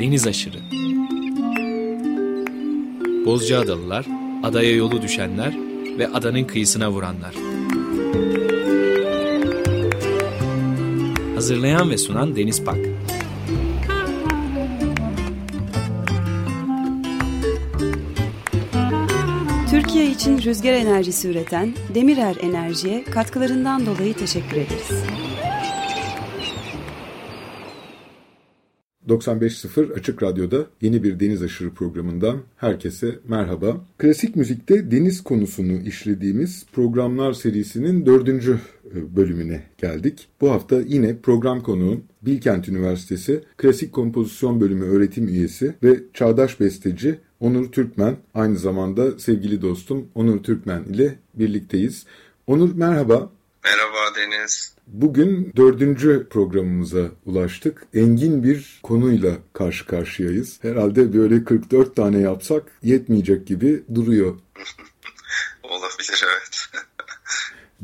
Deniz aşırı. Bozcaadalılar, adaya yolu düşenler ve adanın kıyısına vuranlar. Hazırlayan ve sunan Deniz Pak. Türkiye için rüzgar enerjisi üreten Demirer Enerji'ye katkılarından dolayı teşekkür ederiz. 95.0 Açık Radyo'da yeni bir Deniz Aşırı programından herkese merhaba. Klasik müzikte deniz konusunu işlediğimiz programlar serisinin dördüncü e, bölümüne geldik. Bu hafta yine program konuğum Bilkent Üniversitesi Klasik Kompozisyon Bölümü öğretim üyesi ve çağdaş besteci Onur Türkmen. Aynı zamanda sevgili dostum Onur Türkmen ile birlikteyiz. Onur merhaba. Merhaba Deniz. Bugün dördüncü programımıza ulaştık. Engin bir konuyla karşı karşıyayız. Herhalde böyle 44 tane yapsak yetmeyecek gibi duruyor. Olabilir evet.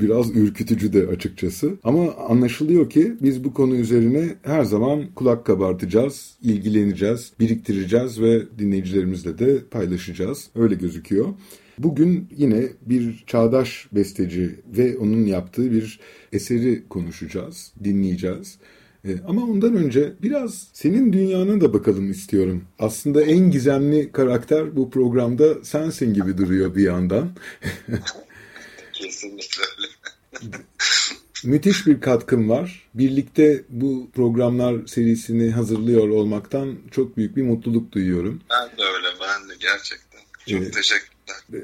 Biraz ürkütücü de açıkçası. Ama anlaşılıyor ki biz bu konu üzerine her zaman kulak kabartacağız, ilgileneceğiz, biriktireceğiz ve dinleyicilerimizle de paylaşacağız. Öyle gözüküyor. Bugün yine bir çağdaş besteci ve onun yaptığı bir eseri konuşacağız, dinleyeceğiz. Ee, ama ondan önce biraz senin dünyana da bakalım istiyorum. Aslında en gizemli karakter bu programda sensin gibi duruyor bir yandan. Kesinlikle öyle. Müthiş bir katkın var. Birlikte bu programlar serisini hazırlıyor olmaktan çok büyük bir mutluluk duyuyorum. Ben de öyle, ben de gerçekten. Çok evet. teşekkür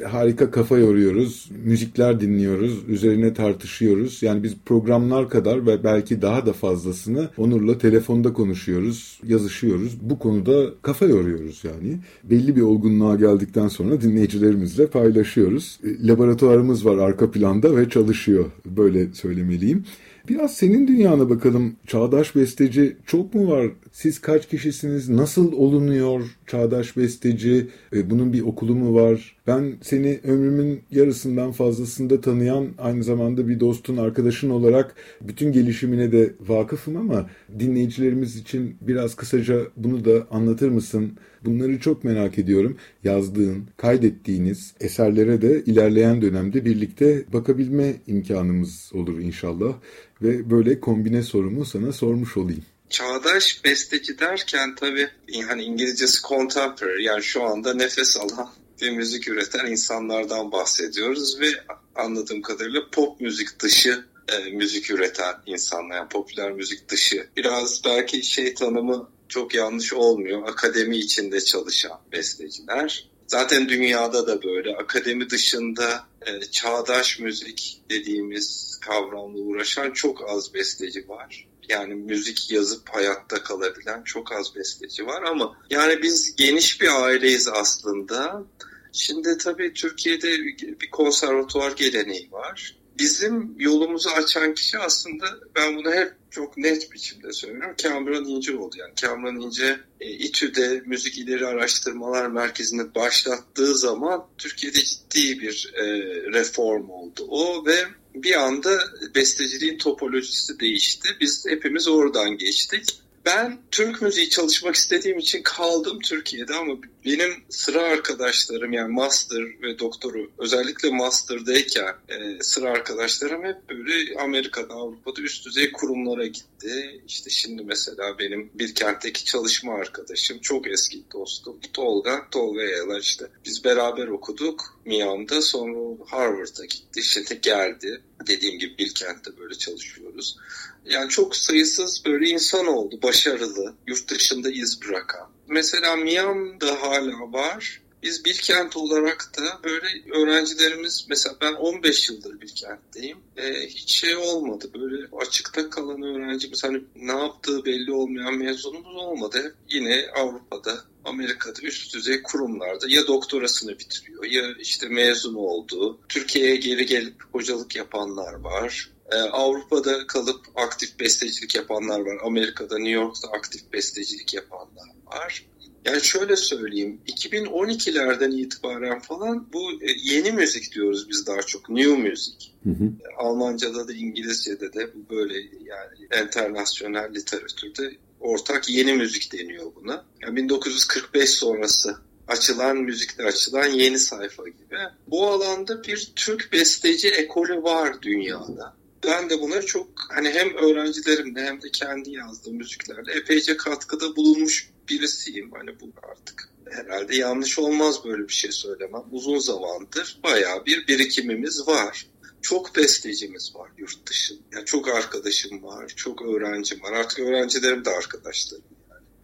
harika kafa yoruyoruz, müzikler dinliyoruz, üzerine tartışıyoruz. Yani biz programlar kadar ve belki daha da fazlasını Onur'la telefonda konuşuyoruz, yazışıyoruz. Bu konuda kafa yoruyoruz yani. Belli bir olgunluğa geldikten sonra dinleyicilerimizle paylaşıyoruz. E, laboratuvarımız var arka planda ve çalışıyor. Böyle söylemeliyim. Biraz senin dünyana bakalım. Çağdaş besteci çok mu var? Siz kaç kişisiniz? Nasıl olunuyor çağdaş besteci? E, bunun bir okulu mu var? Ben seni ömrümün yarısından fazlasında tanıyan aynı zamanda bir dostun, arkadaşın olarak bütün gelişimine de vakıfım ama dinleyicilerimiz için biraz kısaca bunu da anlatır mısın? Bunları çok merak ediyorum. Yazdığın, kaydettiğiniz eserlere de ilerleyen dönemde birlikte bakabilme imkanımız olur inşallah. Ve böyle kombine sorumu sana sormuş olayım. Çağdaş besteci derken tabii hani İngilizcesi contemporary yani şu anda nefes alan bir müzik üreten insanlardan bahsediyoruz ve anladığım kadarıyla pop müzik dışı e, müzik üreten insanlar, yani popüler müzik dışı. Biraz belki şey tanımı çok yanlış olmuyor. Akademi içinde çalışan besteciler. Zaten dünyada da böyle akademi dışında e, çağdaş müzik dediğimiz kavramla uğraşan çok az besteci var. Yani müzik yazıp hayatta kalabilen çok az besteci var ama yani biz geniş bir aileyiz aslında. Şimdi tabii Türkiye'de bir konservatuvar geleneği var. Bizim yolumuzu açan kişi aslında ben bunu hep çok net biçimde söylüyorum. Kamran İnce oldu. Yani Kamran İnce e, İTÜ'de Müzik İleri Araştırmalar Merkezi'ni başlattığı zaman Türkiye'de ciddi bir e, reform oldu. O ve bir anda besteciliğin topolojisi değişti. Biz hepimiz oradan geçtik. Ben Türk müziği çalışmak istediğim için kaldım Türkiye'de ama benim sıra arkadaşlarım yani master ve doktoru özellikle master'dayken e, sıra arkadaşlarım hep böyle Amerika'da Avrupa'da üst düzey kurumlara gitti. İşte şimdi mesela benim bir kentteki çalışma arkadaşım çok eski dostum Tolga, Tolga Yalar işte biz beraber okuduk Miami'da sonra Harvard'a gitti şimdi geldi dediğim gibi Bilkent'te böyle çalışıyoruz. Yani çok sayısız böyle insan oldu başarılı yurt dışında iz bırakan. Mesela Miami'da hala var. Biz bir kent olarak da böyle öğrencilerimiz mesela ben 15 yıldır bir kentteyim. E, hiç şey olmadı böyle açıkta kalan öğrencimiz hani ne yaptığı belli olmayan mezunumuz olmadı. Yine Avrupa'da Amerika'da üst düzey kurumlarda ya doktorasını bitiriyor ya işte mezun oldu. Türkiye'ye geri gelip hocalık yapanlar var. Ee, Avrupa'da kalıp aktif bestecilik yapanlar var. Amerika'da, New York'ta aktif bestecilik yapanlar var. Yani şöyle söyleyeyim, 2012'lerden itibaren falan bu e, yeni müzik diyoruz biz daha çok, new müzik. Hı hı. Almanca'da da İngilizce'de de bu böyle yani internasyonel literatürde ortak yeni müzik deniyor buna. Yani 1945 sonrası açılan müzikte açılan yeni sayfa gibi. Bu alanda bir Türk besteci ekolü var dünyada. Ben de buna çok hani hem öğrencilerimle hem de kendi yazdığım müziklerle epeyce katkıda bulunmuş birisiyim. Hani bu artık herhalde yanlış olmaz böyle bir şey söylemem. Uzun zamandır bayağı bir birikimimiz var. Çok bestecimiz var yurt dışı. Yani çok arkadaşım var, çok öğrencim var. Artık öğrencilerim de arkadaşlarım.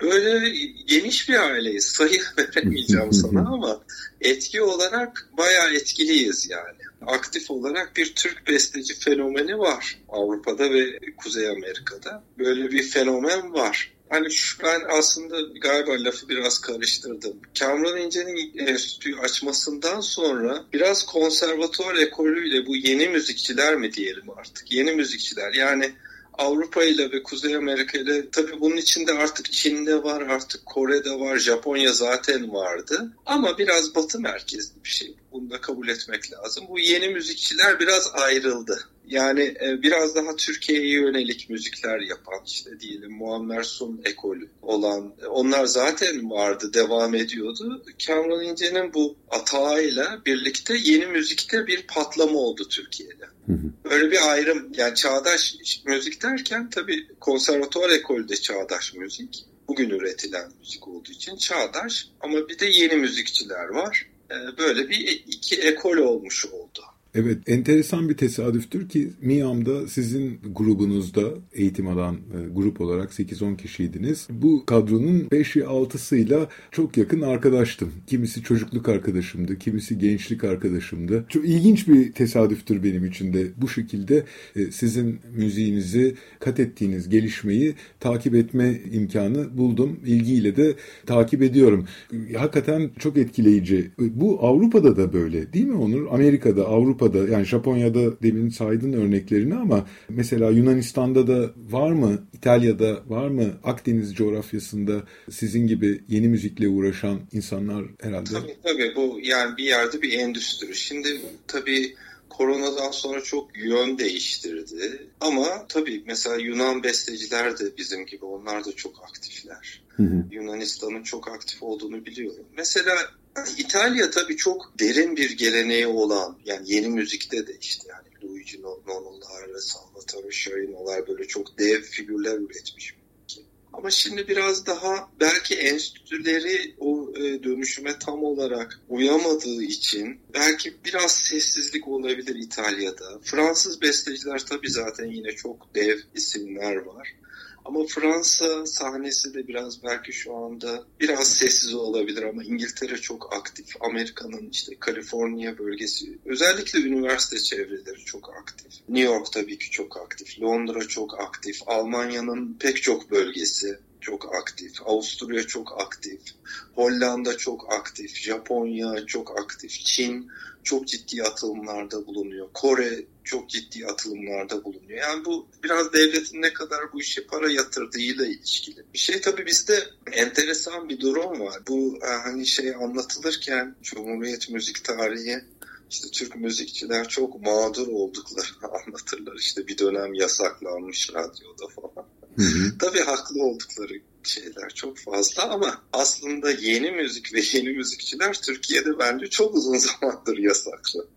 Böyle geniş bir aileyiz. Sayı veremeyeceğim sana ama etki olarak bayağı etkiliyiz yani. Aktif olarak bir Türk besteci fenomeni var Avrupa'da ve Kuzey Amerika'da. Böyle bir fenomen var. Hani şu, ben aslında galiba lafı biraz karıştırdım. Kamran İnce'nin enstitüyü açmasından sonra biraz konservatuvar ekolüyle bu yeni müzikçiler mi diyelim artık? Yeni müzikçiler yani Avrupa ile ve Kuzey Amerika ile tabii bunun içinde artık Çin'de var, artık Kore'de var, Japonya zaten vardı. Ama biraz batı merkezli bir şey. Bunu da kabul etmek lazım. Bu yeni müzikçiler biraz ayrıldı. Yani e, biraz daha Türkiye'ye yönelik müzikler yapan işte diyelim Muammer Sun ekolü olan onlar zaten vardı devam ediyordu. Kamran İnce'nin bu atağıyla birlikte yeni müzikte bir patlama oldu Türkiye'de. Böyle bir ayrım yani çağdaş müzik derken tabii konservatuvar ekolde çağdaş müzik. Bugün üretilen müzik olduğu için çağdaş ama bir de yeni müzikçiler var. E, böyle bir iki ekol olmuş oldu. Evet, enteresan bir tesadüftür ki MİAM'da sizin grubunuzda eğitim alan e, grup olarak 8-10 kişiydiniz. Bu kadronun 5 ya 6'sıyla çok yakın arkadaştım. Kimisi çocukluk arkadaşımdı, kimisi gençlik arkadaşımdı. Çok ilginç bir tesadüftür benim için de bu şekilde e, sizin müziğinizi kat ettiğiniz gelişmeyi takip etme imkanı buldum. İlgiyle de takip ediyorum. Hakikaten çok etkileyici. Bu Avrupa'da da böyle değil mi Onur? Amerika'da, Avrupa'da Avrupa'da yani Japonya'da demin saydın örneklerini ama mesela Yunanistan'da da var mı? İtalya'da var mı? Akdeniz coğrafyasında sizin gibi yeni müzikle uğraşan insanlar herhalde. Tabii tabii bu yani bir yerde bir endüstri. Şimdi tabii koronadan sonra çok yön değiştirdi. Ama tabii mesela Yunan besteciler de bizim gibi onlar da çok aktifler. Yunanistan'ın çok aktif olduğunu biliyorum. Mesela İtalya tabii çok derin bir geleneği olan yani yeni müzikte de işte yani Luigi Nono'lar Salvatore Sciarino'lar böyle çok dev figürler üretmiş. Ama şimdi biraz daha belki enstitüleri o e, dönüşüme tam olarak uyamadığı için belki biraz sessizlik olabilir İtalya'da. Fransız besteciler tabii zaten yine çok dev isimler var. Ama Fransa sahnesi de biraz belki şu anda biraz sessiz olabilir ama İngiltere çok aktif. Amerika'nın işte Kaliforniya bölgesi özellikle üniversite çevreleri çok aktif. New York tabii ki çok aktif. Londra çok aktif. Almanya'nın pek çok bölgesi çok aktif. Avusturya çok aktif. Hollanda çok aktif. Japonya çok aktif. Çin çok ciddi atılımlarda bulunuyor. Kore çok ciddi atılımlarda bulunuyor. Yani bu biraz devletin ne kadar bu işe para yatırdığıyla ilişkili. Bir şey tabii bizde enteresan bir durum var. Bu e, hani şey anlatılırken Cumhuriyet müzik tarihi işte Türk müzikçiler çok mağdur olduklarını anlatırlar. İşte bir dönem yasaklanmış radyoda falan. Hı hı. Tabii haklı oldukları şeyler çok fazla ama aslında yeni müzik ve yeni müzikçiler Türkiye'de bence çok uzun zamandır yasaklı.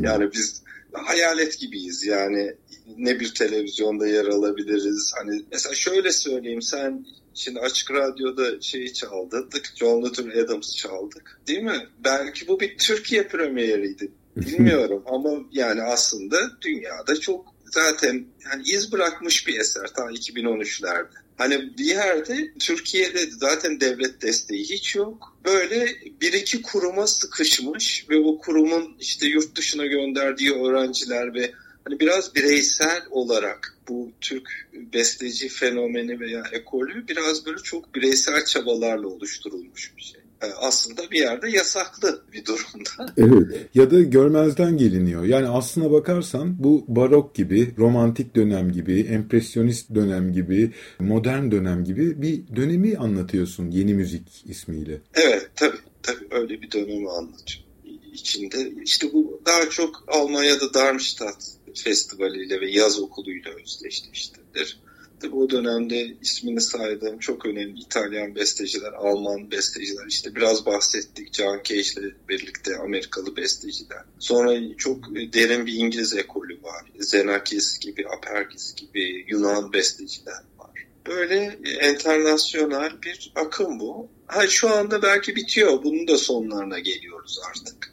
yani biz hayalet gibiyiz yani ne bir televizyonda yer alabiliriz. Hani mesela şöyle söyleyeyim sen Şimdi açık radyoda şeyi çaldık. John Luther Adams çaldık. Değil mi? Belki bu bir Türkiye premieriydi. Bilmiyorum ama yani aslında dünyada çok zaten yani iz bırakmış bir eser ta 2013'lerde. Hani bir yerde Türkiye'de zaten devlet desteği hiç yok. Böyle bir iki kuruma sıkışmış ve o kurumun işte yurt dışına gönderdiği öğrenciler ve hani biraz bireysel olarak bu Türk besteci fenomeni veya ekolü biraz böyle çok bireysel çabalarla oluşturulmuş bir şey. E, aslında bir yerde yasaklı bir durumda. Evet ya da görmezden geliniyor. Yani aslına bakarsan bu barok gibi, romantik dönem gibi, empresyonist dönem gibi, modern dönem gibi bir dönemi anlatıyorsun yeni müzik ismiyle. Evet tabii tabii öyle bir dönemi anlatıyor içinde. İşte bu daha çok Almanya'da Darmstadt Festivaliyle ve yaz okuluyla özdeşleştirilir. Tabii o dönemde ismini saydığım çok önemli İtalyan besteciler, Alman besteciler, işte biraz bahsettik John Cage ile birlikte Amerikalı besteciler. Sonra çok derin bir İngiliz ekolü var. Zenakis gibi, Apergis gibi Yunan besteciler var. Böyle enternasyonel bir akım bu. Ha, şu anda belki bitiyor. Bunun da sonlarına geliyoruz artık.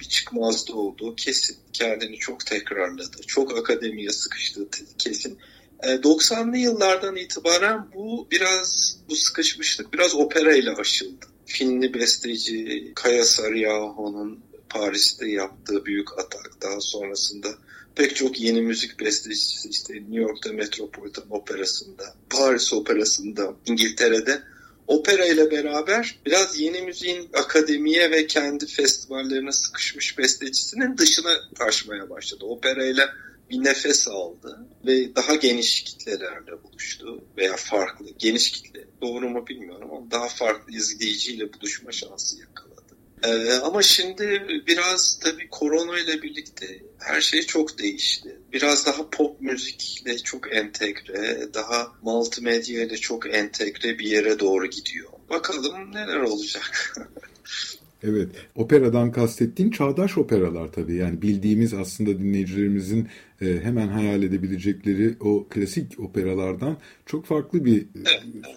bir çıkmazda olduğu kesin. Kendini çok tekrarladı. Çok akademiye sıkıştığı kesin. 90'lı yıllardan itibaren bu biraz bu sıkışmışlık biraz opera ile aşıldı. Finli besteci Kaya Sarıyaho'nun Paris'te yaptığı büyük atak daha sonrasında pek çok yeni müzik bestecisi işte New York'ta Metropolitan Operası'nda, Paris Operası'nda, İngiltere'de opera ile beraber biraz yeni müziğin akademiye ve kendi festivallerine sıkışmış bestecisinin dışına taşmaya başladı. Opera ile bir nefes aldı ve daha geniş kitlelerle buluştu veya farklı geniş kitle doğru mu bilmiyorum ama daha farklı izleyiciyle buluşma şansı yakaladı. Ee, ama şimdi biraz tabii korona ile birlikte her şey çok değişti. Biraz daha pop müzikle çok entegre, daha multimedya ile çok entegre bir yere doğru gidiyor. Bakalım neler olacak. Evet, operadan kastettiğin çağdaş operalar tabii. Yani bildiğimiz aslında dinleyicilerimizin e, hemen hayal edebilecekleri o klasik operalardan çok farklı bir e,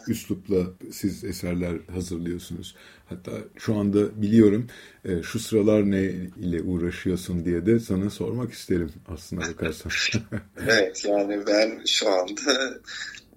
üslupla siz eserler hazırlıyorsunuz. Hatta şu anda biliyorum e, şu sıralar ne ile uğraşıyorsun diye de sana sormak isterim aslında bakarsan. evet yani ben şu anda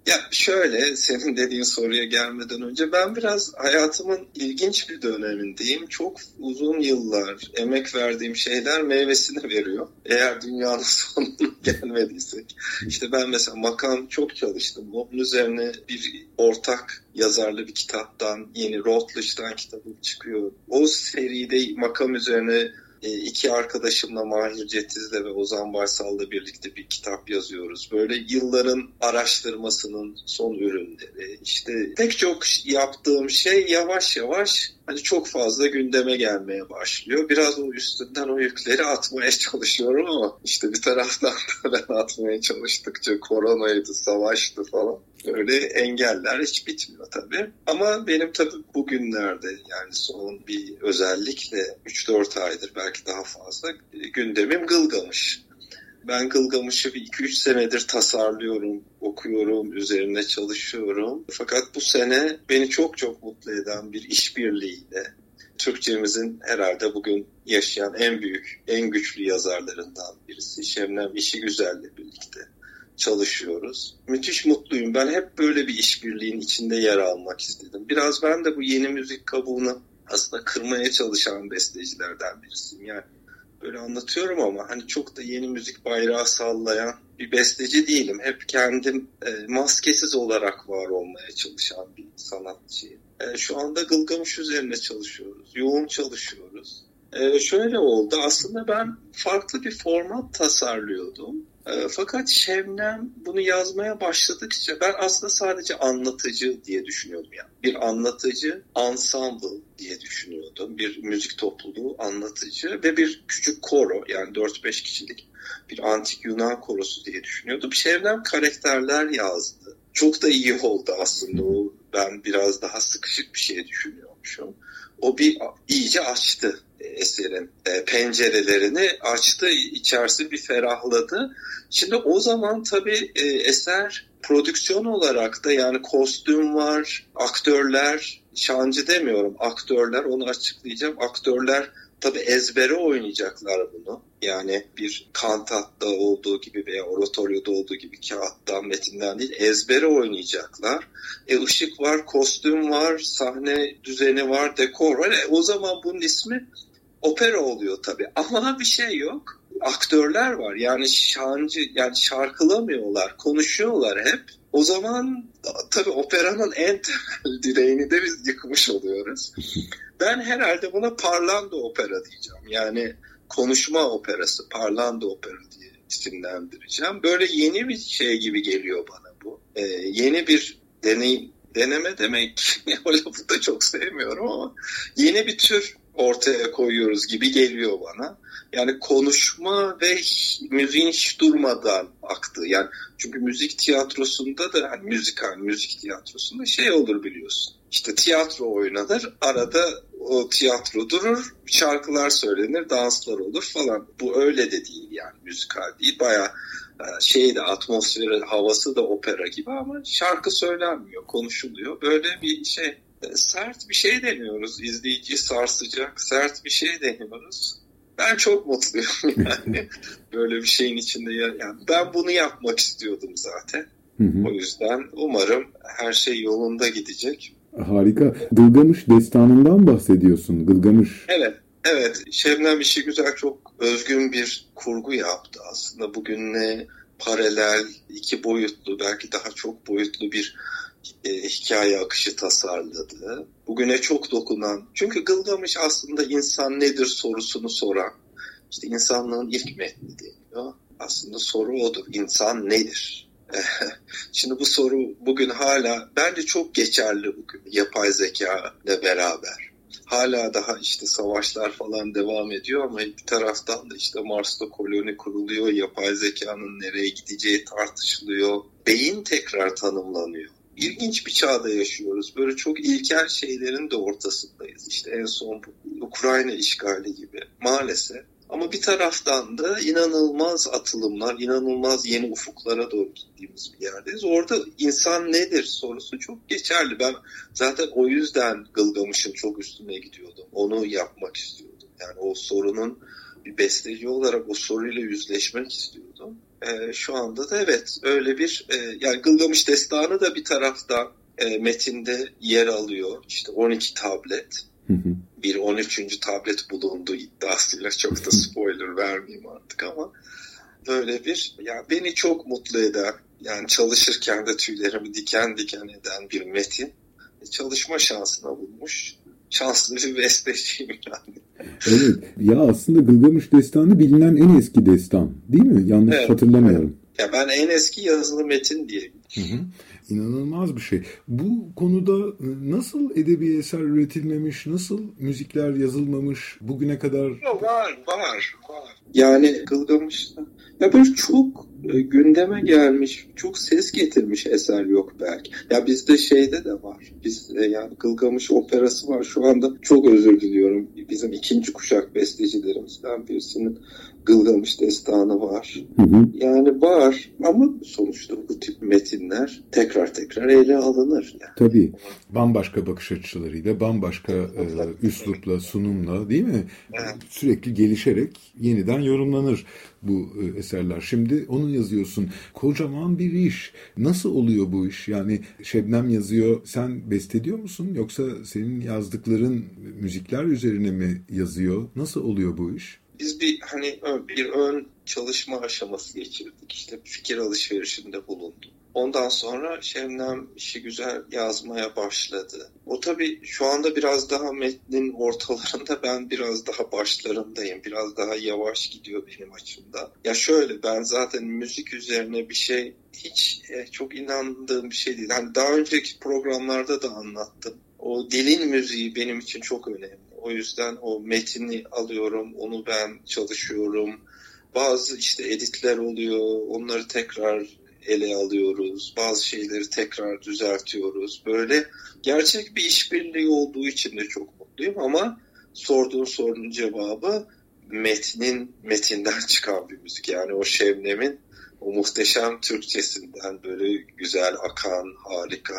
ya şöyle senin dediğin soruya gelmeden önce ben biraz hayatımın ilginç bir dönemindeyim. Çok uzun yıllar emek verdiğim şeyler meyvesini veriyor. Eğer dünyanın sonuna gelmediysek. İşte ben mesela makam çok çalıştım. Onun üzerine bir ortak yazarlı bir kitaptan yeni Routledge'dan kitabım çıkıyor. O seride makam üzerine iki arkadaşımla Mahir Cetiz'le ve Ozan Baysal'la birlikte bir kitap yazıyoruz. Böyle yılların araştırmasının son ürünleri. İşte pek çok yaptığım şey yavaş yavaş hani çok fazla gündeme gelmeye başlıyor. Biraz o üstünden o yükleri atmaya çalışıyorum ama işte bir taraftan da ben atmaya çalıştıkça koronaydı, savaştı falan. Öyle engeller hiç bitmiyor tabii. Ama benim tabii bugünlerde yani son bir özellikle 3-4 aydır belki daha fazla gündemim Gılgamış. Ben Gılgamış'ı 2-3 senedir tasarlıyorum, okuyorum, üzerine çalışıyorum. Fakat bu sene beni çok çok mutlu eden bir işbirliğiyle Türkçemizin herhalde bugün yaşayan en büyük, en güçlü yazarlarından birisi Şebnem İşi Güzel'le birlikte çalışıyoruz. Müthiş mutluyum. Ben hep böyle bir işbirliğin içinde yer almak istedim. Biraz ben de bu yeni müzik kabuğunu aslında kırmaya çalışan bestecilerden birisiyim. Yani böyle anlatıyorum ama hani çok da yeni müzik bayrağı sallayan bir besteci değilim. Hep kendim e, maskesiz olarak var olmaya çalışan bir sanatçıyım. E, şu anda Gılgamış üzerine çalışıyoruz. Yoğun çalışıyoruz. E, şöyle oldu. Aslında ben farklı bir format tasarlıyordum. E, fakat Şebnem bunu yazmaya başladıkça ben aslında sadece anlatıcı diye düşünüyordum. Yani. Bir anlatıcı, ensemble diye düşünüyordum. Bir müzik topluluğu anlatıcı ve bir küçük koro yani 4-5 kişilik bir antik Yunan korosu diye düşünüyordum. Şebnem karakterler yazdı. Çok da iyi oldu aslında o. Ben biraz daha sıkışık bir şey düşünüyormuşum. O bir iyice açtı eserin e, pencerelerini açtı, içerisi bir ferahladı. Şimdi o zaman tabii e, eser prodüksiyon olarak da yani kostüm var, aktörler, şancı demiyorum, aktörler onu açıklayacağım. Aktörler tabii ezbere oynayacaklar bunu. Yani bir kantatta olduğu gibi veya oratoryoda olduğu gibi kağıttan, metinden değil ezbere oynayacaklar. E, ışık var, kostüm var, sahne düzeni var, dekor var. E, o zaman bunun ismi opera oluyor tabii. Ama bir şey yok. Aktörler var. Yani şancı, yani şarkılamıyorlar, konuşuyorlar hep. O zaman tabii operanın en temel direğini de biz yıkmış oluyoruz. Ben herhalde buna parlando opera diyeceğim. Yani konuşma operası, parlando opera diye isimlendireceğim. Böyle yeni bir şey gibi geliyor bana bu. Ee, yeni bir deneyim, deneme demek o lafı da çok sevmiyorum ama yeni bir tür ortaya koyuyoruz gibi geliyor bana. Yani konuşma ve müziğin hiç durmadan aktı. Yani çünkü müzik tiyatrosunda da yani müzikal müzik tiyatrosunda şey olur biliyorsun. İşte tiyatro oynanır, arada o tiyatro durur, şarkılar söylenir, danslar olur falan. Bu öyle de değil yani müzikal değil. Baya e, şeyde atmosferi, havası da opera gibi ama şarkı söylenmiyor, konuşuluyor. Böyle bir şey sert bir şey deniyoruz. İzleyiciyi sarsacak sert bir şey deniyoruz. Ben çok mutluyum yani böyle bir şeyin içinde. Yani ben bunu yapmak istiyordum zaten. Hı hı. O yüzden umarım her şey yolunda gidecek. Harika. Gılgamış destanından bahsediyorsun. Gılgamış. Evet. Evet. Şebnem işi güzel çok özgün bir kurgu yaptı aslında. Bugünle paralel, iki boyutlu, belki daha çok boyutlu bir e, hikaye akışı tasarladı. Bugüne çok dokunan. Çünkü Gılgamış aslında insan nedir sorusunu soran. İşte insanlığın ilk metni deniyor. Aslında soru odur. İnsan nedir? Şimdi bu soru bugün hala bence çok geçerli bugün yapay zeka ile beraber. Hala daha işte savaşlar falan devam ediyor ama bir taraftan da işte Mars'ta koloni kuruluyor, yapay zekanın nereye gideceği tartışılıyor. Beyin tekrar tanımlanıyor. İlginç bir çağda yaşıyoruz. Böyle çok ilkel şeylerin de ortasındayız. İşte en son Ukrayna işgali gibi. Maalesef ama bir taraftan da inanılmaz atılımlar, inanılmaz yeni ufuklara doğru gittiğimiz bir yerdeyiz. Orada insan nedir sorusu çok geçerli. Ben zaten o yüzden Gılgamış'ın çok üstüne gidiyordum. Onu yapmak istiyordum. Yani o sorunun bir besteci olarak o soruyla yüzleşmek istiyordum. Ee, şu anda da evet öyle bir e, yani Gılgamış destanı da bir tarafta e, metinde yer alıyor. İşte 12 tablet bir 13. tablet bulunduğu iddiasıyla çok da spoiler vermeyeyim artık ama böyle bir ya beni çok mutlu eder. Yani çalışırken de tüylerimi diken diken eden bir metin. E, çalışma şansına bulmuş. Şanslı bir besteciyim yani. Evet. Ya aslında Gılgamış Destanı bilinen en eski destan. Değil mi? Yanlış evet, hatırlamıyorum. Ya ben en eski yazılı metin diye. Hı hı. İnanılmaz bir şey. Bu konuda e, nasıl edebi eser üretilmemiş, nasıl müzikler yazılmamış bugüne kadar? Var, var, var. Yani Gılgamış'ta ya böyle çok gündeme gelmiş, çok ses getirmiş eser yok belki. Ya bizde şeyde de var. Biz e, yani Gılgamış operası var. Şu anda çok özür diliyorum. Bizim ikinci kuşak bestecilerimizden birisinin Gılgamış destanı var. Hı hı. Yani var ama sonuçta bu tip metinler tekrar tekrar ele alınır. Yani. Tabii. Bambaşka bakış açılarıyla, bambaşka e, üslupla, sunumla değil mi? Evet. Sürekli gelişerek yeniden yorumlanır bu e, eserler. Şimdi onu yazıyorsun. Kocaman bir iş. Nasıl oluyor bu iş? Yani Şebnem yazıyor. Sen bestediyor musun? Yoksa senin yazdıkların müzikler üzerine mi yazıyor? Nasıl oluyor bu iş? biz bir hani bir ön çalışma aşaması geçirdik. İşte fikir alışverişinde bulunduk. Ondan sonra Şebnem işi güzel yazmaya başladı. O tabii şu anda biraz daha metnin ortalarında ben biraz daha başlarındayım. Biraz daha yavaş gidiyor benim açımdan. Ya şöyle ben zaten müzik üzerine bir şey hiç e, çok inandığım bir şey değil. Hani daha önceki programlarda da anlattım. O dilin müziği benim için çok önemli. O yüzden o metini alıyorum, onu ben çalışıyorum. Bazı işte editler oluyor, onları tekrar ele alıyoruz. Bazı şeyleri tekrar düzeltiyoruz. Böyle gerçek bir işbirliği olduğu için de çok mutluyum ama sorduğun sorunun cevabı metnin metinden çıkan bir müzik. Yani o Şebnem'in o muhteşem Türkçesinden böyle güzel akan harika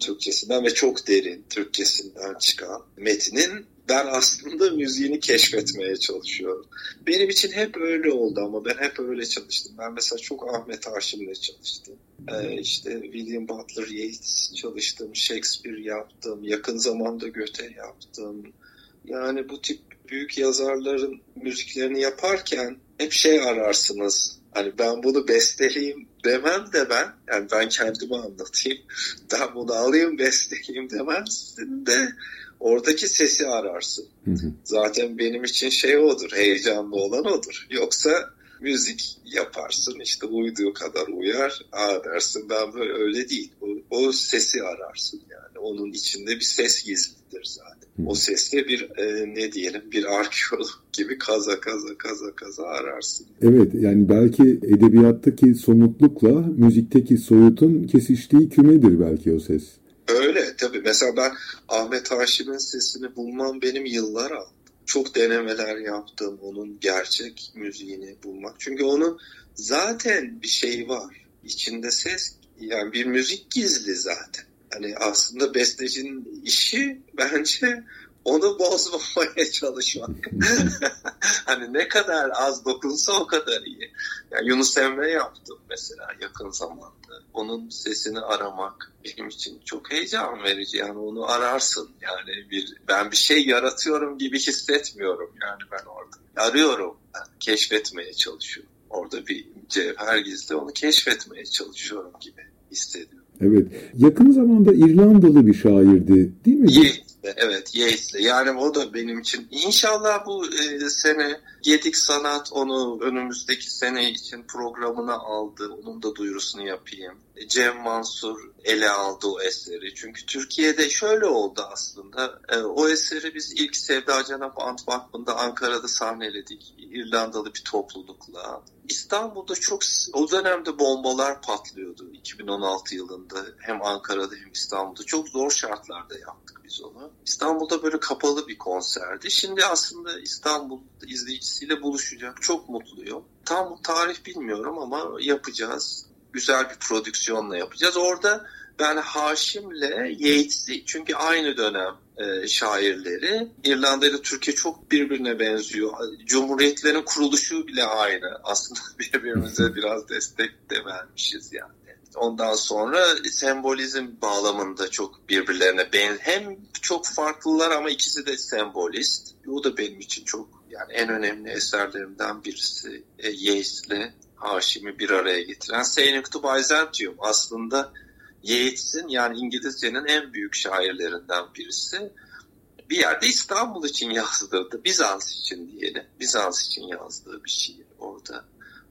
Türkçesinden ve çok derin Türkçesinden çıkan metinin ben aslında müziğini keşfetmeye çalışıyorum. Benim için hep öyle oldu ama ben hep öyle çalıştım. Ben mesela çok Ahmet Haşim'le çalıştım. Ee, işte William Butler Yeats çalıştım, Shakespeare yaptım, yakın zamanda Goethe yaptım. Yani bu tip büyük yazarların müziklerini yaparken hep şey ararsınız. Hani ben bunu besteleyeyim demem de ben, yani ben kendimi anlatayım. Ben bunu alayım besteleyeyim demezsin de oradaki sesi ararsın. Hı hı. Zaten benim için şey odur, heyecanlı olan odur. Yoksa müzik yaparsın işte uyduğu kadar uyar. Aa dersin ben böyle öyle değil. O, o sesi ararsın yani. Onun içinde bir ses gizlidir zaten. O sesle bir e, ne diyelim bir arkeolog gibi kaza kaza kaza kaza ararsın. Evet yani belki edebiyattaki somutlukla müzikteki soyutun kesiştiği kümedir belki o ses. Öyle tabii. Mesela ben Ahmet Haşim'in sesini bulmam benim yıllar aldı. Çok denemeler yaptım onun gerçek müziğini bulmak. Çünkü onun zaten bir şey var. İçinde ses yani bir müzik gizli zaten. Hani aslında bestecinin işi bence onu bozmamaya çalışmak. hani ne kadar az dokunsa o kadar iyi. Yani Yunus Emre yaptım mesela yakın zamanda. Onun sesini aramak benim için çok heyecan verici. Yani onu ararsın. Yani bir ben bir şey yaratıyorum gibi hissetmiyorum yani ben orada. Arıyorum. Yani keşfetmeye çalışıyorum. Orada bir cevher gizli onu keşfetmeye çalışıyorum gibi hissediyorum. Evet. Yakın zamanda İrlandalı bir şairdi değil mi? Yates'le, evet Yates'le. Yani o da benim için. İnşallah bu e, sene Gedik Sanat onu önümüzdeki sene için programına aldı. Onun da duyurusunu yapayım. Cem Mansur ele aldı o eseri. Çünkü Türkiye'de şöyle oldu aslında. E, o eseri biz ilk Sevda Cenap Ant Vakfı'nda Ankara'da sahneledik. İrlandalı bir toplulukla. İstanbul'da çok o dönemde bombalar patlıyordu 2016 yılında. Hem Ankara'da hem İstanbul'da. Çok zor şartlarda yaptık biz onu. İstanbul'da böyle kapalı bir konserdi. Şimdi aslında İstanbul izleyicisiyle buluşacak. Çok mutluyum. Tam tarih bilmiyorum ama yapacağız. Güzel bir prodüksiyonla yapacağız. Orada ben Haşim'le Yates'i çünkü aynı dönem e, şairleri. İrlanda ile Türkiye çok birbirine benziyor. Cumhuriyetlerin kuruluşu bile aynı. Aslında birbirimize biraz destek de vermişiz yani. Ondan sonra sembolizm bağlamında çok birbirlerine ben hem çok farklılar ama ikisi de sembolist. O da benim için çok yani en önemli eserlerimden birisi e, Yeats'le Haşim'i bir araya getiren Saying to Byzantium aslında Yeats'in yani İngilizcenin en büyük şairlerinden birisi. Bir yerde İstanbul için yazdırdı. Bizans için diyelim. Bizans için yazdığı bir şiir orada.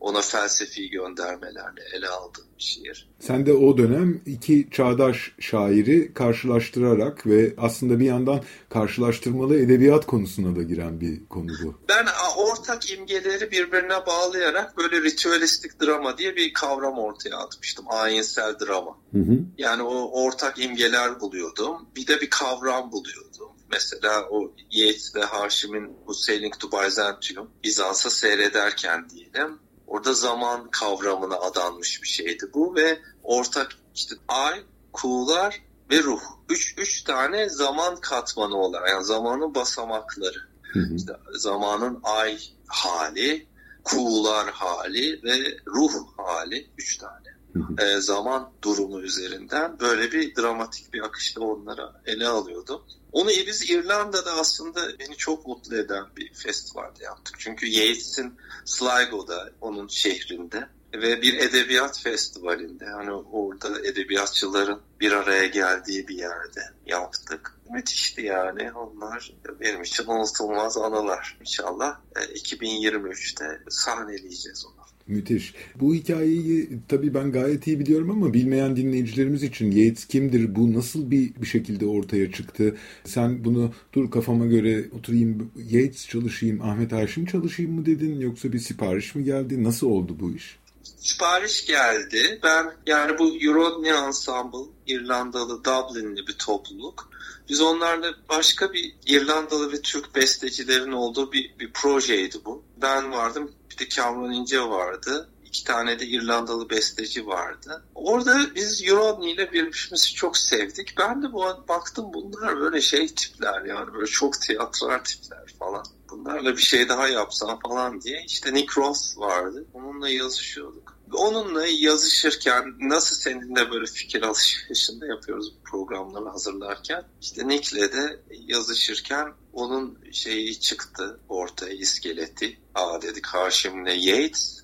Ona felsefi göndermelerle ele aldığım bir şiir. Sen de o dönem iki çağdaş şairi karşılaştırarak ve aslında bir yandan karşılaştırmalı edebiyat konusuna da giren bir konu bu. Ben ortak imgeleri birbirine bağlayarak böyle ritüelistik drama diye bir kavram ortaya atmıştım. Ayinsel drama. Hı hı. Yani o ortak imgeler buluyordum. Bir de bir kavram buluyordum. Mesela o Yeats ve Haşim'in bu Sailing to Byzantium Bizans'a seyrederken diyelim Orada zaman kavramına adanmış bir şeydi bu ve ortak işte ay, kuğular ve ruh. Üç, üç tane zaman katmanı olarak yani zamanın basamakları. Hı hı. İşte zamanın ay hali, kuğular hali ve ruh hali üç tane. E, zaman durumu üzerinden böyle bir dramatik bir akışta onlara ele alıyordum. Onu biz İrlanda'da aslında beni çok mutlu eden bir festivalde yaptık. Çünkü Yates'in Sligo'da, onun şehrinde ve bir edebiyat festivalinde hani orada edebiyatçıların bir araya geldiği bir yerde yaptık. Müthişti yani onlar benim için unutulmaz anılar. İnşallah 2023'te e, sahneleyeceğiz onu. Müthiş. Bu hikayeyi tabii ben gayet iyi biliyorum ama bilmeyen dinleyicilerimiz için Yates kimdir? Bu nasıl bir, bir şekilde ortaya çıktı? Sen bunu dur kafama göre oturayım Yates çalışayım, Ahmet Haşim çalışayım mı dedin? Yoksa bir sipariş mi geldi? Nasıl oldu bu iş? Sipariş geldi. Ben yani bu Eurodne Ensemble İrlandalı Dublin'li bir topluluk. Biz onlarla başka bir İrlandalı ve Türk bestecilerin olduğu bir, bir projeydi bu. Ben vardım bir de Cameron İnce vardı. İki tane de İrlandalı besteci vardı. Orada biz Eurodney ile birbirimizi çok sevdik. Ben de bu baktım bunlar böyle şey tipler yani böyle çok tiyatral tipler falan. Bunlarla bir şey daha yapsam falan diye. İşte Nick Ross vardı. Onunla yazışıyorduk. Onunla yazışırken nasıl seninle böyle fikir alışverişinde yapıyoruz programları hazırlarken. İşte Nick'le de yazışırken onun şeyi çıktı ortaya iskeleti. Aa dedik Haşim'le Yates.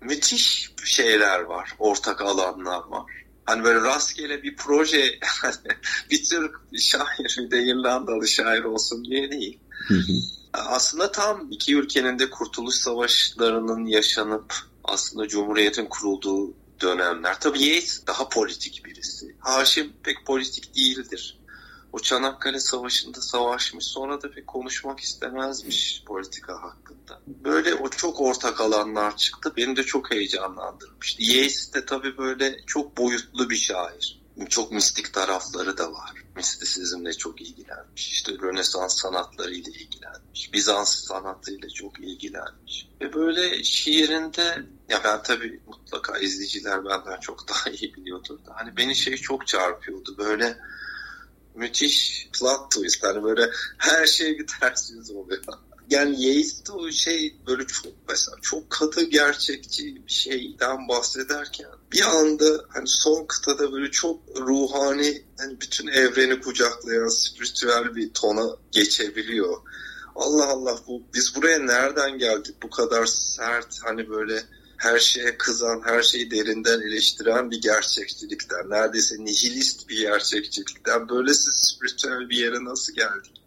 Müthiş şeyler var. Ortak alanlar var. Hani böyle rastgele bir proje bir Türk şair bir de İrlandalı şair olsun diye değil. Aslında tam iki ülkenin de kurtuluş savaşlarının yaşanıp aslında Cumhuriyet'in kurulduğu dönemler. Tabii Yeats daha politik birisi. Haşim pek politik değildir. O Çanakkale Savaşı'nda savaşmış sonra da pek konuşmak istemezmiş politika hakkında. Böyle o çok ortak alanlar çıktı. Beni de çok heyecanlandırmıştı. Yeats de tabii böyle çok boyutlu bir şair. Çok mistik tarafları da var. Mistisizmle çok ilgilenmiş. İşte Rönesans sanatlarıyla ilgilenmiş. Bizans sanatıyla çok ilgilenmiş. Ve böyle şiirinde ya ben tabii mutlaka izleyiciler benden çok daha iyi biliyordur. Hani beni şey çok çarpıyordu. Böyle müthiş plot twist. Hani böyle her şey bir ters yüz oluyor. Yani Yeats'te o şey böyle çok mesela çok katı gerçekçi bir şeyden bahsederken bir anda hani son kıtada böyle çok ruhani hani bütün evreni kucaklayan spiritüel bir tona geçebiliyor. Allah Allah bu biz buraya nereden geldik bu kadar sert hani böyle her şeye kızan, her şeyi derinden eleştiren bir gerçekçilikten, neredeyse nihilist bir gerçekçilikten böylesi spiritüel bir yere nasıl geldik?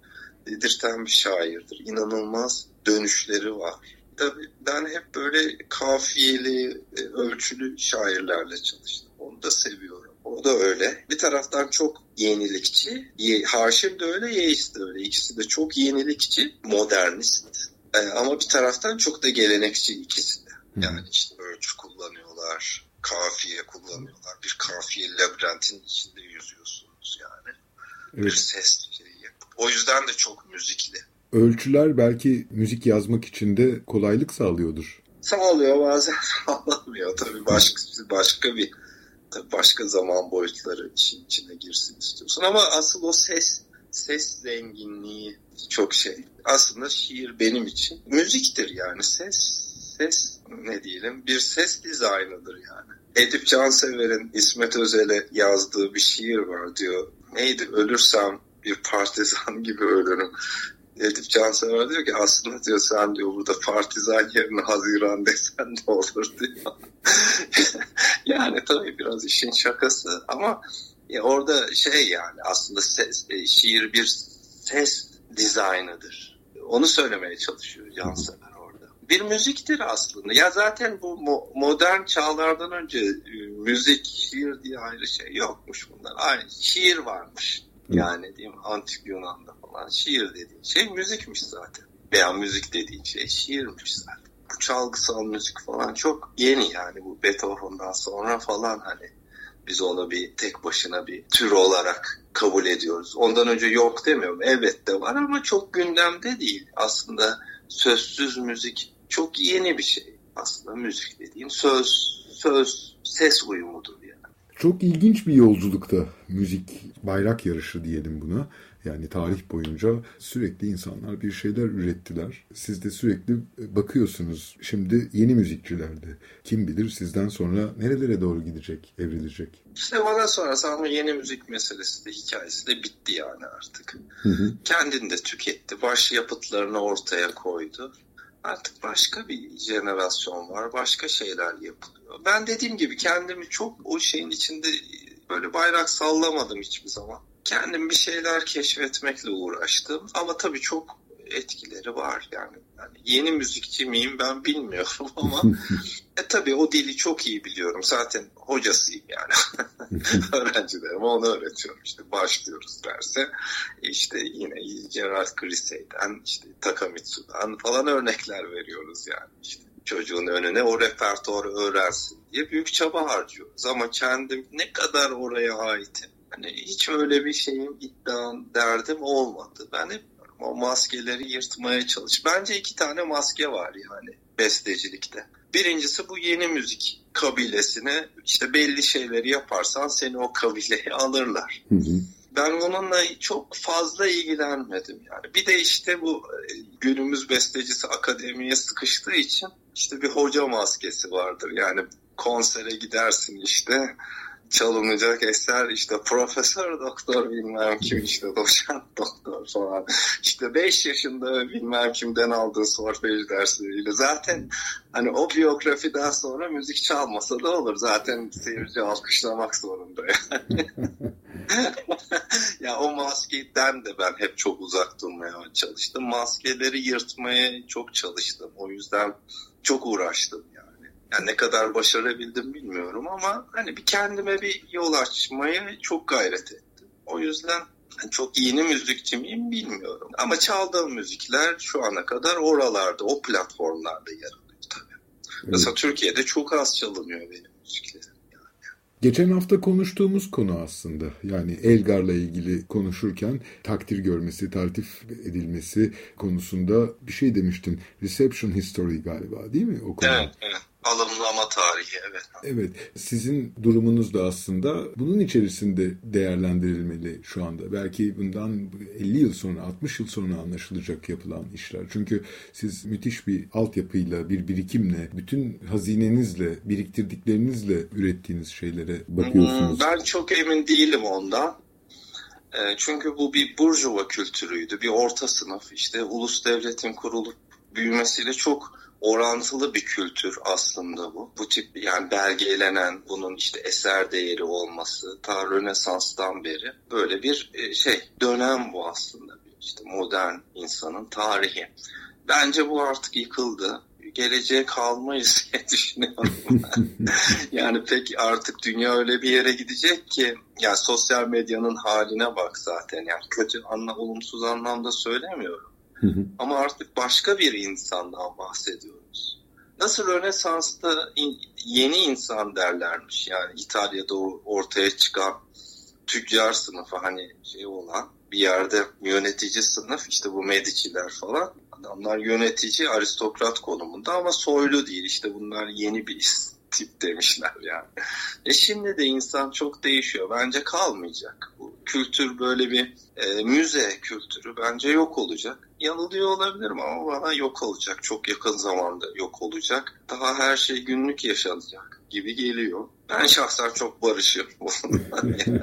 Dedirten bir şairdir. İnanılmaz dönüşleri var. Tabii ben hep böyle kafiyeli, e, ölçülü şairlerle çalıştım. Onu da seviyorum. O da öyle. Bir taraftan çok yenilikçi. Haşim de öyle, Yeis de öyle. İkisi de çok yenilikçi, modernist. E, ama bir taraftan çok da gelenekçi ikisi de. Yani işte ölçü kullanıyorlar, kafiye kullanıyorlar. Bir kafiye labirentin içinde yüzüyorsunuz yani. Evet. Bir ses şeyi. O yüzden de çok müzikli. Ölçüler belki müzik yazmak için de kolaylık sağlıyordur. Sağlıyor bazen sağlamıyor. Tabii başka, başka bir tabii başka zaman boyutları işin içine girsin istiyorsun. Ama asıl o ses ses zenginliği çok şey. Aslında şiir benim için müziktir yani ses ses ne diyelim bir ses dizaynıdır yani. Edip Cansever'in İsmet Özel'e yazdığı bir şiir var diyor. Neydi ölürsem bir partizan gibi ölürüm. Edip Cansever diyor ki aslında diyor sen diyor burada partizan yerine Haziran desen de olur diyor. yani tabii biraz işin şakası ama ya orada şey yani aslında ses, e, şiir bir ses dizaynıdır. Onu söylemeye çalışıyor Cansever bir müziktir aslında. Ya zaten bu modern çağlardan önce e, müzik, şiir diye ayrı şey yokmuş bunlar. Aynı şiir varmış. Yani diyeyim antik Yunan'da falan şiir dediğin şey müzikmiş zaten. Veya müzik dediğin şey şiirmiş zaten. Bu çalgısal müzik falan çok yeni yani bu Beethoven'dan sonra falan hani biz onu bir tek başına bir tür olarak kabul ediyoruz. Ondan önce yok demiyorum. Elbette var ama çok gündemde değil. Aslında sözsüz müzik çok yeni bir şey aslında müzik dediğin söz, söz, ses uyumudur yani. Çok ilginç bir yolculukta müzik bayrak yarışı diyelim buna. Yani tarih boyunca sürekli insanlar bir şeyler ürettiler. Siz de sürekli bakıyorsunuz. Şimdi yeni müzikçilerde. Kim bilir sizden sonra nerelere doğru gidecek, evrilecek? İşte bana sonrası ama yeni müzik meselesi de hikayesi de bitti yani artık. Hı hı. Kendini de tüketti. Baş yapıtlarını ortaya koydu artık başka bir jenerasyon var. Başka şeyler yapılıyor. Ben dediğim gibi kendimi çok o şeyin içinde böyle bayrak sallamadım hiçbir zaman. Kendim bir şeyler keşfetmekle uğraştım. Ama tabii çok etkileri var yani. yani yeni müzikçi miyim ben bilmiyorum ama e tabii o dili çok iyi biliyorum. Zaten hocasıyım yani. Öğrencilerime onu öğretiyorum. İşte başlıyoruz derse işte yine Gerard Grisey'den işte Takamitsu'dan falan örnekler veriyoruz yani. işte çocuğun önüne o repertuarı öğrensin diye büyük çaba harcıyoruz. Ama kendim ne kadar oraya aitim. Hani hiç öyle bir şeyim, iddiam, derdim olmadı. Ben hep o maskeleri yırtmaya çalış. Bence iki tane maske var yani bestecilikte. Birincisi bu yeni müzik kabilesine işte belli şeyleri yaparsan seni o kabileye alırlar. Hı hı. Ben onunla çok fazla ilgilenmedim yani. Bir de işte bu e, günümüz bestecisi akademiye sıkıştığı için işte bir hoca maskesi vardır. Yani konsere gidersin işte çalınacak eser işte profesör doktor bilmem kim işte doçent doktor falan işte 5 yaşında bilmem kimden aldığı solfej dersleriyle zaten hani o biyografiden sonra müzik çalmasa da olur zaten seyirci alkışlamak zorunda yani. ya o maskeden de ben hep çok uzak durmaya çalıştım. Maskeleri yırtmaya çok çalıştım. O yüzden çok uğraştım yani. Yani ne kadar başarabildim bilmiyorum ama hani bir kendime bir yol açmaya çok gayret ettim. O yüzden çok yeni müzikçi miyim bilmiyorum. Ama çaldığım müzikler şu ana kadar oralarda, o platformlarda yer alıyor tabii. Evet. Mesela Türkiye'de çok az çalınıyor benim müziklerim. Geçen hafta konuştuğumuz konu aslında yani Elgar'la ilgili konuşurken takdir görmesi, tartif edilmesi konusunda bir şey demiştin. Reception history galiba değil mi o konu? Evet, evet. Alımlama tarihi evet. Evet sizin durumunuz da aslında bunun içerisinde değerlendirilmeli şu anda. Belki bundan 50 yıl sonra 60 yıl sonra anlaşılacak yapılan işler. Çünkü siz müthiş bir altyapıyla bir birikimle bütün hazinenizle biriktirdiklerinizle ürettiğiniz şeylere bakıyorsunuz. Hmm, ben çok emin değilim ondan. E, çünkü bu bir burjuva kültürüydü. Bir orta sınıf işte ulus devletin kurulup büyümesiyle çok orantılı bir kültür aslında bu. Bu tip yani belgelenen bunun işte eser değeri olması ta Rönesans'tan beri böyle bir e, şey dönem bu aslında. işte modern insanın tarihi. Bence bu artık yıkıldı. Geleceğe kalmayız diye düşünüyorum. yani pek artık dünya öyle bir yere gidecek ki yani sosyal medyanın haline bak zaten. Yani kötü anla olumsuz anlamda söylemiyorum ama artık başka bir insandan bahsediyoruz. Nasıl Rönesans'ta yeni insan derlermiş yani İtalya'da ortaya çıkan tüccar sınıfı hani şey olan bir yerde yönetici sınıf işte bu Medici'ler falan adamlar yönetici aristokrat konumunda ama soylu değil işte bunlar yeni bir tip demişler yani. E şimdi de insan çok değişiyor. Bence kalmayacak. Bu kültür böyle bir e, müze kültürü bence yok olacak. Yanılıyor olabilirim ama bana yok olacak. Çok yakın zamanda yok olacak. Daha her şey günlük yaşanacak gibi geliyor. Ben şahsen çok barışım. yani.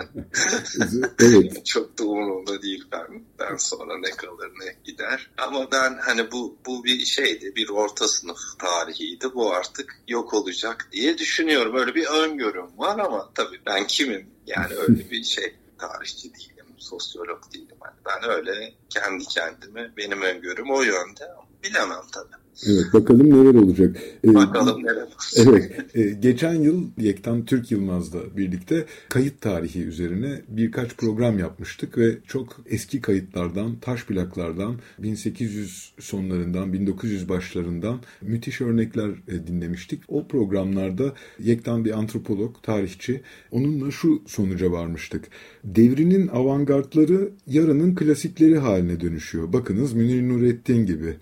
evet. çok da umurumda değil ben. Ben sonra ne kalır ne gider. Ama ben hani bu bu bir şeydi. Bir orta sınıf tarihiydi. Bu artık yok olacak diye düşünüyorum. Böyle bir öngörüm var ama tabii ben kimim? Yani öyle bir şey tarihçi değilim, sosyolog değilim. Yani ben öyle kendi kendime benim öngörüm o yönde. Bilemem tabii. Evet bakalım neler olacak. Ee, bakalım neler olacak. Evet e, geçen yıl Yektan Türk Yılmaz'la birlikte kayıt tarihi üzerine birkaç program yapmıştık ve çok eski kayıtlardan, taş plaklardan 1800 sonlarından 1900 başlarından müthiş örnekler e, dinlemiştik. O programlarda Yektan bir antropolog, tarihçi onunla şu sonuca varmıştık. Devrinin avantgardları yarının klasikleri haline dönüşüyor. Bakınız Münir Nurettin gibi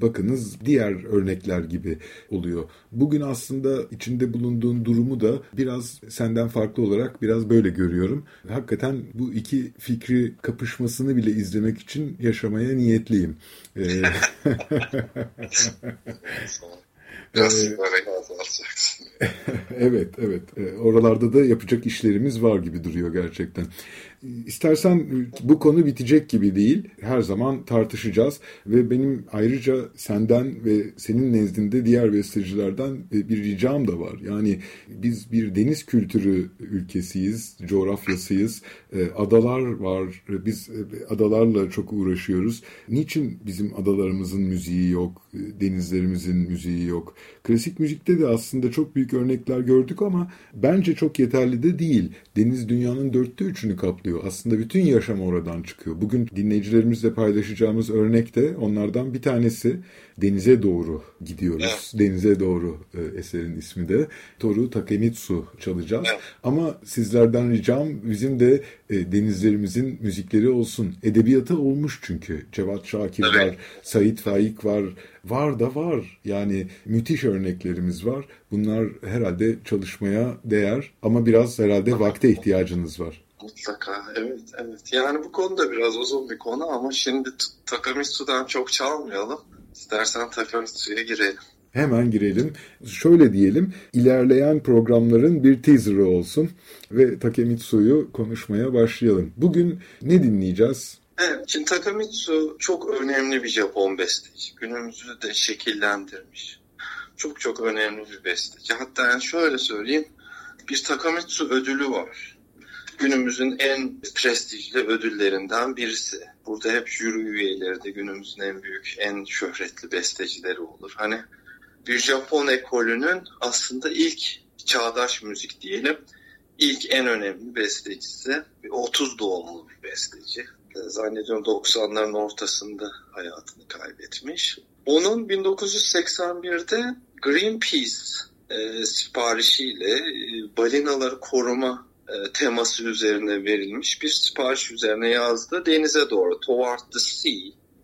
bakınız diğer örnekler gibi oluyor. Bugün aslında içinde bulunduğun durumu da biraz senden farklı olarak biraz böyle görüyorum. Hakikaten bu iki fikri kapışmasını bile izlemek için yaşamaya niyetliyim. Ee, evet, evet. Oralarda da yapacak işlerimiz var gibi duruyor gerçekten. İstersen bu konu bitecek gibi değil. Her zaman tartışacağız ve benim ayrıca senden ve senin nezdinde diğer bestecilerden bir ricam da var. Yani biz bir deniz kültürü ülkesiyiz, coğrafyasıyız. E, adalar var. Biz e, adalarla çok uğraşıyoruz. Niçin bizim adalarımızın müziği yok, e, denizlerimizin müziği yok? Klasik müzikte de aslında çok büyük örnekler gördük ama bence çok yeterli de değil. Deniz dünyanın dörtte üçünü kaplıyor. Aslında bütün yaşam oradan çıkıyor. Bugün dinleyicilerimizle paylaşacağımız örnek de onlardan bir tanesi. Denize doğru gidiyoruz. Evet. Denize doğru e, eserin ismi de. Toru Takemitsu çalacağız. Evet. Ama sizlerden ricam bizim de e, denizlerimizin müzikleri olsun. Edebiyata olmuş çünkü. Cevat Şakir evet. var, Sait Faik var. Var da var. Yani müthiş örneklerimiz var. Bunlar herhalde çalışmaya değer ama biraz herhalde vakte ihtiyacınız var. Mutlaka evet evet. Yani bu konuda biraz uzun bir konu ama şimdi Takamitsu'dan çok çalmayalım. İstersen Takamitsu'ya girelim. Hemen girelim. Şöyle diyelim, ilerleyen programların bir teaserı olsun ve Takemitsu'yu konuşmaya başlayalım. Bugün ne dinleyeceğiz? Evet, şimdi Takamitsu çok önemli bir Japon besteci. Günümüzü de şekillendirmiş. Çok çok önemli bir besteci. Hatta yani şöyle söyleyeyim, bir Takamitsu ödülü var. Günümüzün en prestijli ödüllerinden birisi. Burada hep jüri üyeleri de günümüzün en büyük, en şöhretli bestecileri olur. Hani bir Japon ekolünün aslında ilk çağdaş müzik diyelim, ilk en önemli bestecisi. 30 doğumlu bir besteci. Zannediyorum 90'ların ortasında hayatını kaybetmiş. Onun 1981'de Greenpeace e, siparişiyle e, balinaları koruma e, teması üzerine verilmiş bir sipariş üzerine yazdı. Denize doğru, Toward the Sea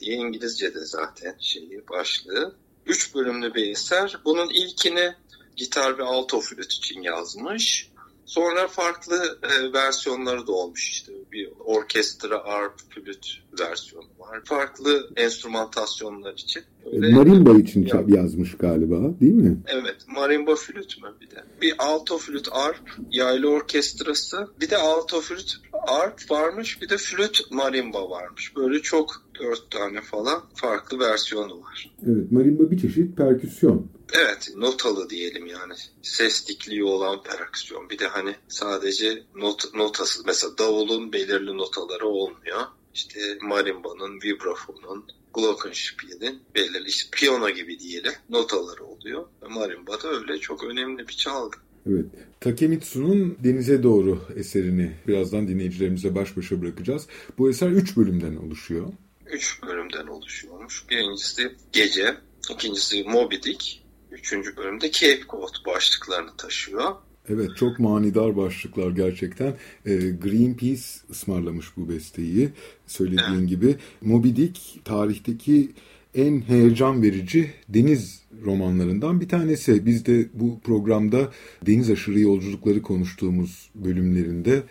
diye İngilizce'de zaten şeyi başlığı. Üç bölümlü bir eser. Bunun ilkini gitar ve alto flüt için yazmış. Sonra farklı e, versiyonları da olmuş işte bir orkestra, arp, flüt versiyonu var. Farklı enstrümantasyonlar için. Marimba için ya, yazmış galiba değil mi? Evet. Marimba flüt mü bir de? Bir alto flüt, arp, yaylı orkestrası. Bir de alto flüt, arp varmış. Bir de flüt marimba varmış. Böyle çok dört tane falan farklı versiyonu var. Evet. Marimba bir çeşit perküsyon. Evet, notalı diyelim yani. Ses dikliği olan perküsyon. Bir de hani sadece not, notası, mesela davulun belirli notaları olmuyor. İşte marimba'nın, vibrafonun, glockenspiel'in belirli işte piyano gibi diyelim notaları oluyor. Marimba da öyle çok önemli bir çalgı. Evet. Takemitsu'nun Denize Doğru eserini birazdan dinleyicilerimize baş başa bırakacağız. Bu eser üç bölümden oluşuyor. Üç bölümden oluşuyormuş. Birincisi Gece, ikincisi Moby Dick, Üçüncü bölümde Cape Cod başlıklarını taşıyor. Evet çok manidar başlıklar gerçekten. E, Greenpeace ısmarlamış bu besteyi söylediğin evet. gibi. Moby Dick tarihteki en heyecan verici deniz romanlarından bir tanesi. Biz de bu programda deniz aşırı yolculukları konuştuğumuz bölümlerinde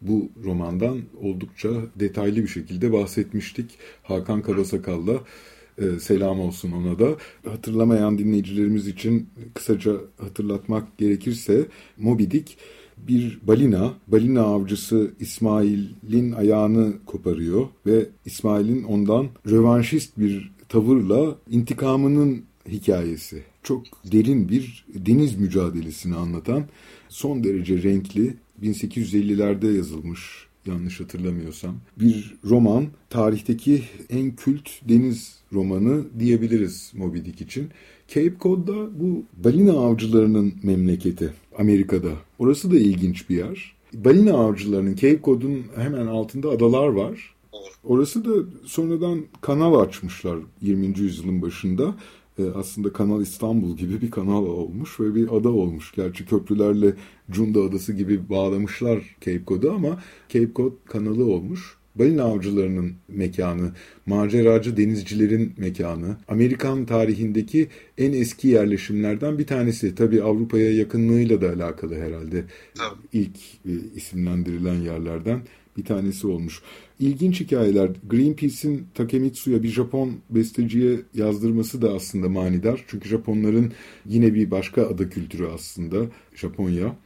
bu romandan oldukça detaylı bir şekilde bahsetmiştik. Hakan Karasakal'la selam olsun ona da. Hatırlamayan dinleyicilerimiz için kısaca hatırlatmak gerekirse Moby Dick bir balina, balina avcısı İsmail'in ayağını koparıyor ve İsmail'in ondan rövanşist bir tavırla intikamının hikayesi. Çok derin bir deniz mücadelesini anlatan son derece renkli 1850'lerde yazılmış yanlış hatırlamıyorsam. Bir roman, tarihteki en kült deniz romanı diyebiliriz Moby Dick için. Cape Cod'da bu balina avcılarının memleketi Amerika'da. Orası da ilginç bir yer. Balina avcılarının Cape Cod'un hemen altında adalar var. Orası da sonradan kanal açmışlar 20. yüzyılın başında. Ee, aslında Kanal İstanbul gibi bir kanal olmuş ve bir ada olmuş. Gerçi köprülerle Cunda Adası gibi bağlamışlar Cape Cod'u ama Cape Cod kanalı olmuş. Balina avcılarının mekanı, maceracı denizcilerin mekanı, Amerikan tarihindeki en eski yerleşimlerden bir tanesi. Tabii Avrupa'ya yakınlığıyla da alakalı herhalde. İlk e, isimlendirilen yerlerden bir tanesi olmuş. İlginç hikayeler. Greenpeace'in Takemitsu'ya bir Japon besteciye yazdırması da aslında manidar. Çünkü Japonların yine bir başka ada kültürü aslında Japonya.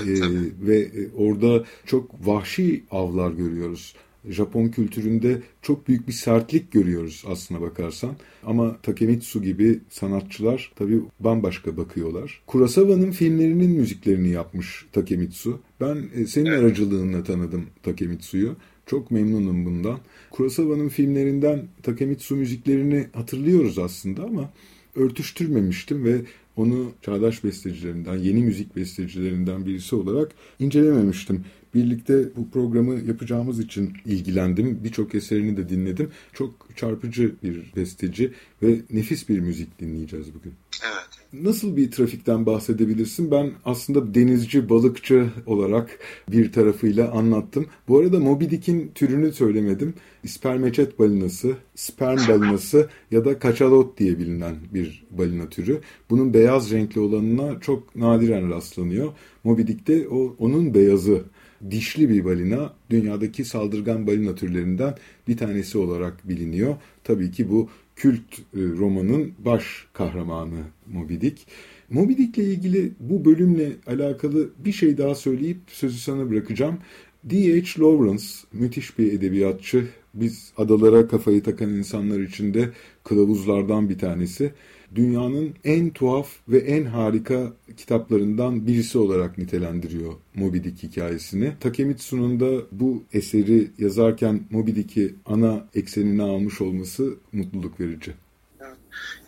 Evet, ee, ve orada çok vahşi avlar görüyoruz. Japon kültüründe çok büyük bir sertlik görüyoruz aslına bakarsan. Ama Takemitsu gibi sanatçılar tabii bambaşka bakıyorlar. Kurosawa'nın filmlerinin müziklerini yapmış Takemitsu. Ben e, senin aracılığınla tanıdım Takemitsu'yu. Çok memnunum bundan. Kurosawa'nın filmlerinden Takemitsu müziklerini hatırlıyoruz aslında ama örtüştürmemiştim ve onu çağdaş bestecilerinden, yeni müzik bestecilerinden birisi olarak incelememiştim. Birlikte bu programı yapacağımız için ilgilendim. Birçok eserini de dinledim. Çok çarpıcı bir besteci ve nefis bir müzik dinleyeceğiz bugün. Evet. Nasıl bir trafikten bahsedebilirsin? Ben aslında denizci, balıkçı olarak bir tarafıyla anlattım. Bu arada Moby Dick'in türünü söylemedim. İspermeçet balinası, sperm balinası ya da kaçalot diye bilinen bir balina türü. Bunun beyaz renkli olanına çok nadiren rastlanıyor. Moby Dick'te o, onun beyazı dişli bir balina dünyadaki saldırgan balina türlerinden bir tanesi olarak biliniyor. Tabii ki bu kült e, romanın baş kahramanı Moby Dick. Moby Dick ile ilgili bu bölümle alakalı bir şey daha söyleyip sözü sana bırakacağım. D.H. Lawrence müthiş bir edebiyatçı. Biz adalara kafayı takan insanlar için de kılavuzlardan bir tanesi. Dünyanın en tuhaf ve en harika kitaplarından birisi olarak nitelendiriyor Moby Dick hikayesini. Takemitsu'nun da bu eseri yazarken Moby Dick'i ana eksenine almış olması mutluluk verici.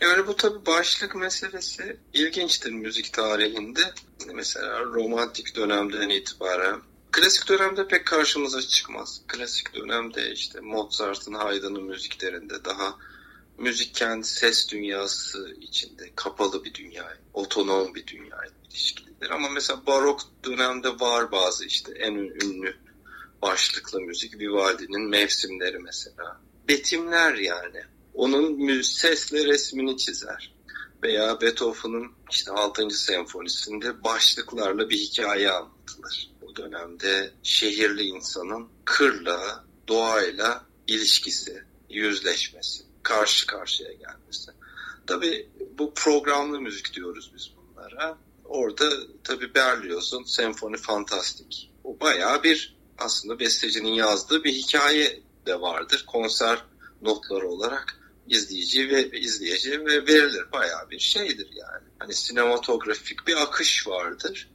Yani bu tabi başlık meselesi ilginçtir müzik tarihinde. Mesela romantik dönemden itibaren Klasik dönemde pek karşımıza çıkmaz. Klasik dönemde işte Mozart'ın, Haydn'ın müziklerinde daha müzik kendi ses dünyası içinde kapalı bir dünya, otonom bir dünya ilişkilidir. Ama mesela barok dönemde var bazı işte en ünlü başlıklı müzik Vivaldi'nin mevsimleri mesela. Betimler yani. Onun sesle resmini çizer. Veya Beethoven'ın işte 6. senfonisinde başlıklarla bir hikaye anlatılır dönemde şehirli insanın kırla, doğayla ilişkisi, yüzleşmesi, karşı karşıya gelmesi. Tabii bu programlı müzik diyoruz biz bunlara. Orada tabii Berlioz'un Senfoni Fantastik. O bayağı bir aslında bestecinin yazdığı bir hikaye de vardır. Konser notları olarak izleyici ve izleyici ve verilir bayağı bir şeydir yani. Hani sinematografik bir akış vardır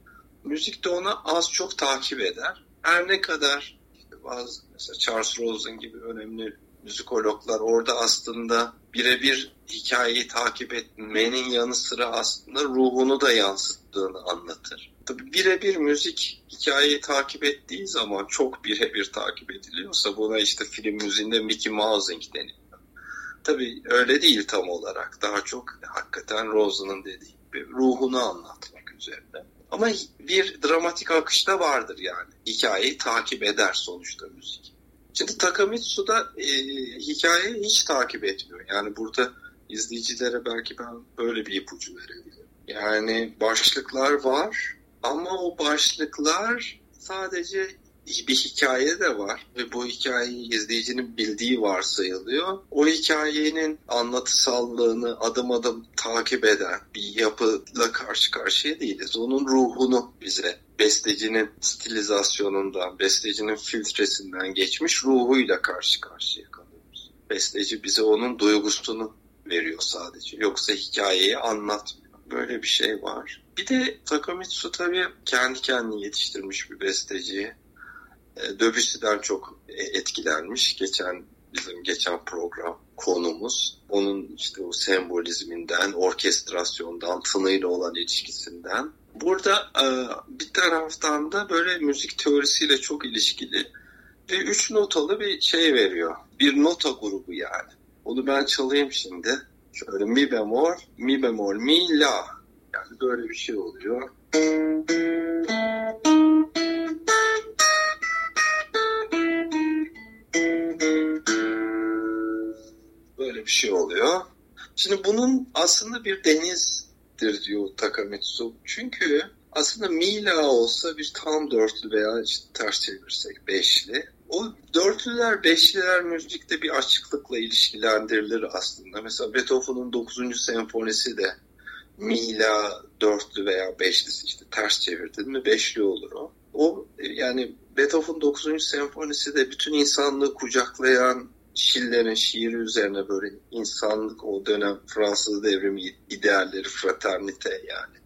müzik de onu az çok takip eder. Her ne kadar bazı mesela Charles Rosen gibi önemli müzikologlar orada aslında birebir hikayeyi takip etmenin yanı sıra aslında ruhunu da yansıttığını anlatır. Tabi birebir müzik hikayeyi takip ettiği zaman çok birebir takip ediliyorsa buna işte film müziğinde Mickey Mousing deniyor. Tabi öyle değil tam olarak. Daha çok hakikaten Rosen'ın dediği gibi ruhunu anlatmak üzerine. Ama bir dramatik akışta vardır yani. Hikayeyi takip eder sonuçta müzik. Şimdi Takamitsu da e, hikayeyi hiç takip etmiyor. Yani burada izleyicilere belki ben böyle bir ipucu verebilirim. Yani başlıklar var ama o başlıklar sadece bir hikaye de var ve bu hikayeyi izleyicinin bildiği varsayılıyor. O hikayenin anlatısallığını adım adım takip eden bir yapıyla karşı karşıya değiliz. Onun ruhunu bize bestecinin stilizasyonundan, bestecinin filtresinden geçmiş ruhuyla karşı karşıya kalıyoruz. Besteci bize onun duygusunu veriyor sadece. Yoksa hikayeyi anlatmıyor. Böyle bir şey var. Bir de Takamitsu tabii kendi kendini yetiştirmiş bir besteci. E, Debussy'den çok e, etkilenmiş. Geçen bizim geçen program konumuz. Onun işte o sembolizminden, orkestrasyondan, tınıyla olan ilişkisinden. Burada e, bir taraftan da böyle müzik teorisiyle çok ilişkili ve üç notalı bir şey veriyor. Bir nota grubu yani. Onu ben çalayım şimdi. Şöyle mi bemol, mi bemol, mi la. Yani böyle bir şey oluyor. Böyle bir şey oluyor. Şimdi bunun aslında bir denizdir diyor Takamitsu. Çünkü aslında Mila olsa bir tam dörtlü veya işte ters çevirsek beşli. O dörtlüler, beşliler müzikte bir açıklıkla ilişkilendirilir aslında. Mesela Beethoven'ın 9. senfonisi de Mila dörtlü veya beşlisi işte ters çevirdin mi beşli olur o. O yani Beethoven 9. senfonisi de bütün insanlığı kucaklayan Schiller'in şiiri üzerine böyle insanlık o dönem Fransız devrimi idealleri, fraternite yani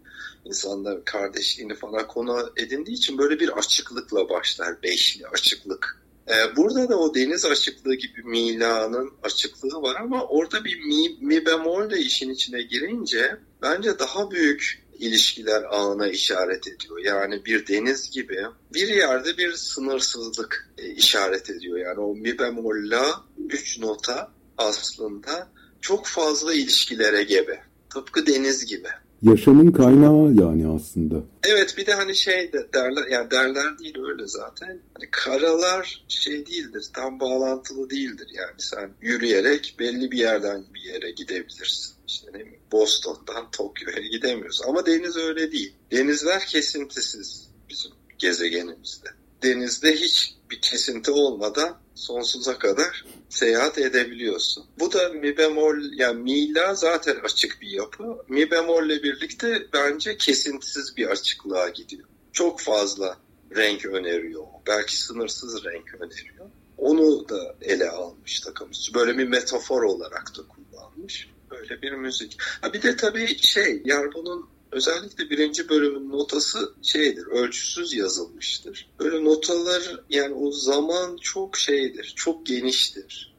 insanlar kardeşliğini falan konu edindiği için böyle bir açıklıkla başlar. Beşli açıklık. Ee, burada da o deniz açıklığı gibi Mila'nın açıklığı var ama orada bir mi, mi bemol de işin içine girince bence daha büyük ilişkiler ağına işaret ediyor. Yani bir deniz gibi bir yerde bir sınırsızlık e, işaret ediyor. Yani o mi bemolla üç nota aslında çok fazla ilişkilere gebe. Tıpkı deniz gibi. Yaşamın kaynağı yani aslında. Evet bir de hani şey de derler yani derler değil öyle zaten. Hani karalar şey değildir tam bağlantılı değildir yani sen yürüyerek belli bir yerden bir yere gidebilirsin. İşte ne bileyim Boston'dan Tokyo'ya gidemiyoruz ama deniz öyle değil. Denizler kesintisiz bizim gezegenimizde. Denizde hiç bir kesinti olmadan sonsuza kadar seyahat edebiliyorsun. Bu da mi bemol yani mi la zaten açık bir yapı. Mi bemolle birlikte bence kesintisiz bir açıklığa gidiyor. Çok fazla renk öneriyor. Belki sınırsız renk öneriyor. Onu da ele almış takımız. Böyle bir metafor olarak da kullanmış. Böyle bir müzik. Ha bir de tabii şey yani bunun özellikle birinci bölümün notası şeydir, ölçüsüz yazılmıştır. Böyle notalar yani o zaman çok şeydir, çok geniştir.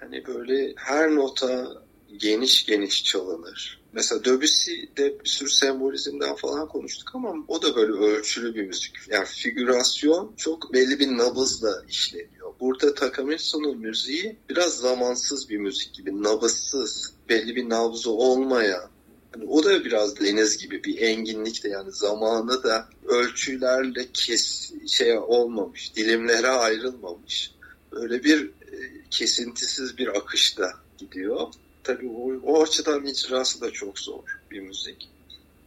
Hani böyle her nota geniş geniş çalınır. Mesela Debussy'de bir sürü sembolizmden falan konuştuk ama o da böyle ölçülü bir müzik. Yani figürasyon çok belli bir nabızla işleniyor. Burada Takamitsu'nun müziği biraz zamansız bir müzik gibi, nabızsız, belli bir nabzı olmayan. Yani o da biraz deniz gibi bir enginlikte yani zamanı da ölçülerle kes şey olmamış, dilimlere ayrılmamış. Böyle bir e, kesintisiz bir akışta gidiyor tabii o, o açıdan icrası da çok zor bir müzik.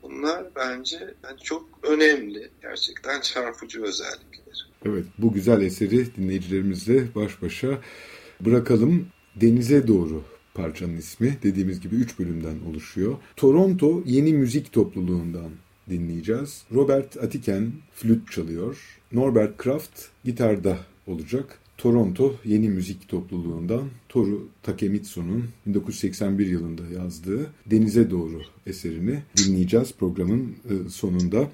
Bunlar bence yani çok önemli. Gerçekten çarpıcı özellikler. Evet bu güzel eseri dinleyicilerimizle baş başa bırakalım. Denize doğru parçanın ismi dediğimiz gibi 3 bölümden oluşuyor. Toronto Yeni Müzik Topluluğundan dinleyeceğiz. Robert Atiken flüt çalıyor. Norbert Kraft gitarda olacak. Toronto Yeni Müzik Topluluğundan Toru Takemitsu'nun 1981 yılında yazdığı Denize Doğru eserini dinleyeceğiz programın e, sonunda.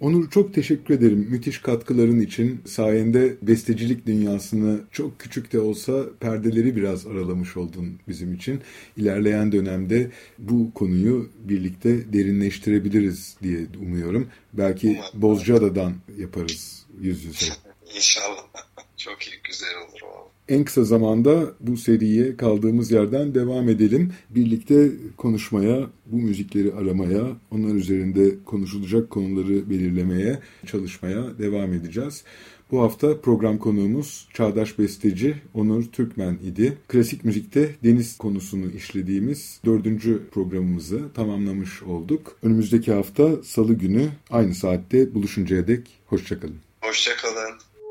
Onur çok teşekkür ederim müthiş katkıların için. Sayende bestecilik dünyasını çok küçük de olsa perdeleri biraz aralamış oldun bizim için. İlerleyen dönemde bu konuyu birlikte derinleştirebiliriz diye umuyorum. Belki Bozcaada'dan yaparız yüz yüze. İnşallah. Çok iyi, güzel olur o. En kısa zamanda bu seriye kaldığımız yerden devam edelim. Birlikte konuşmaya, bu müzikleri aramaya, onlar üzerinde konuşulacak konuları belirlemeye, çalışmaya devam edeceğiz. Bu hafta program konuğumuz çağdaş besteci Onur Türkmen idi. Klasik müzikte deniz konusunu işlediğimiz dördüncü programımızı tamamlamış olduk. Önümüzdeki hafta salı günü aynı saatte buluşuncaya dek hoşçakalın. Hoşçakalın.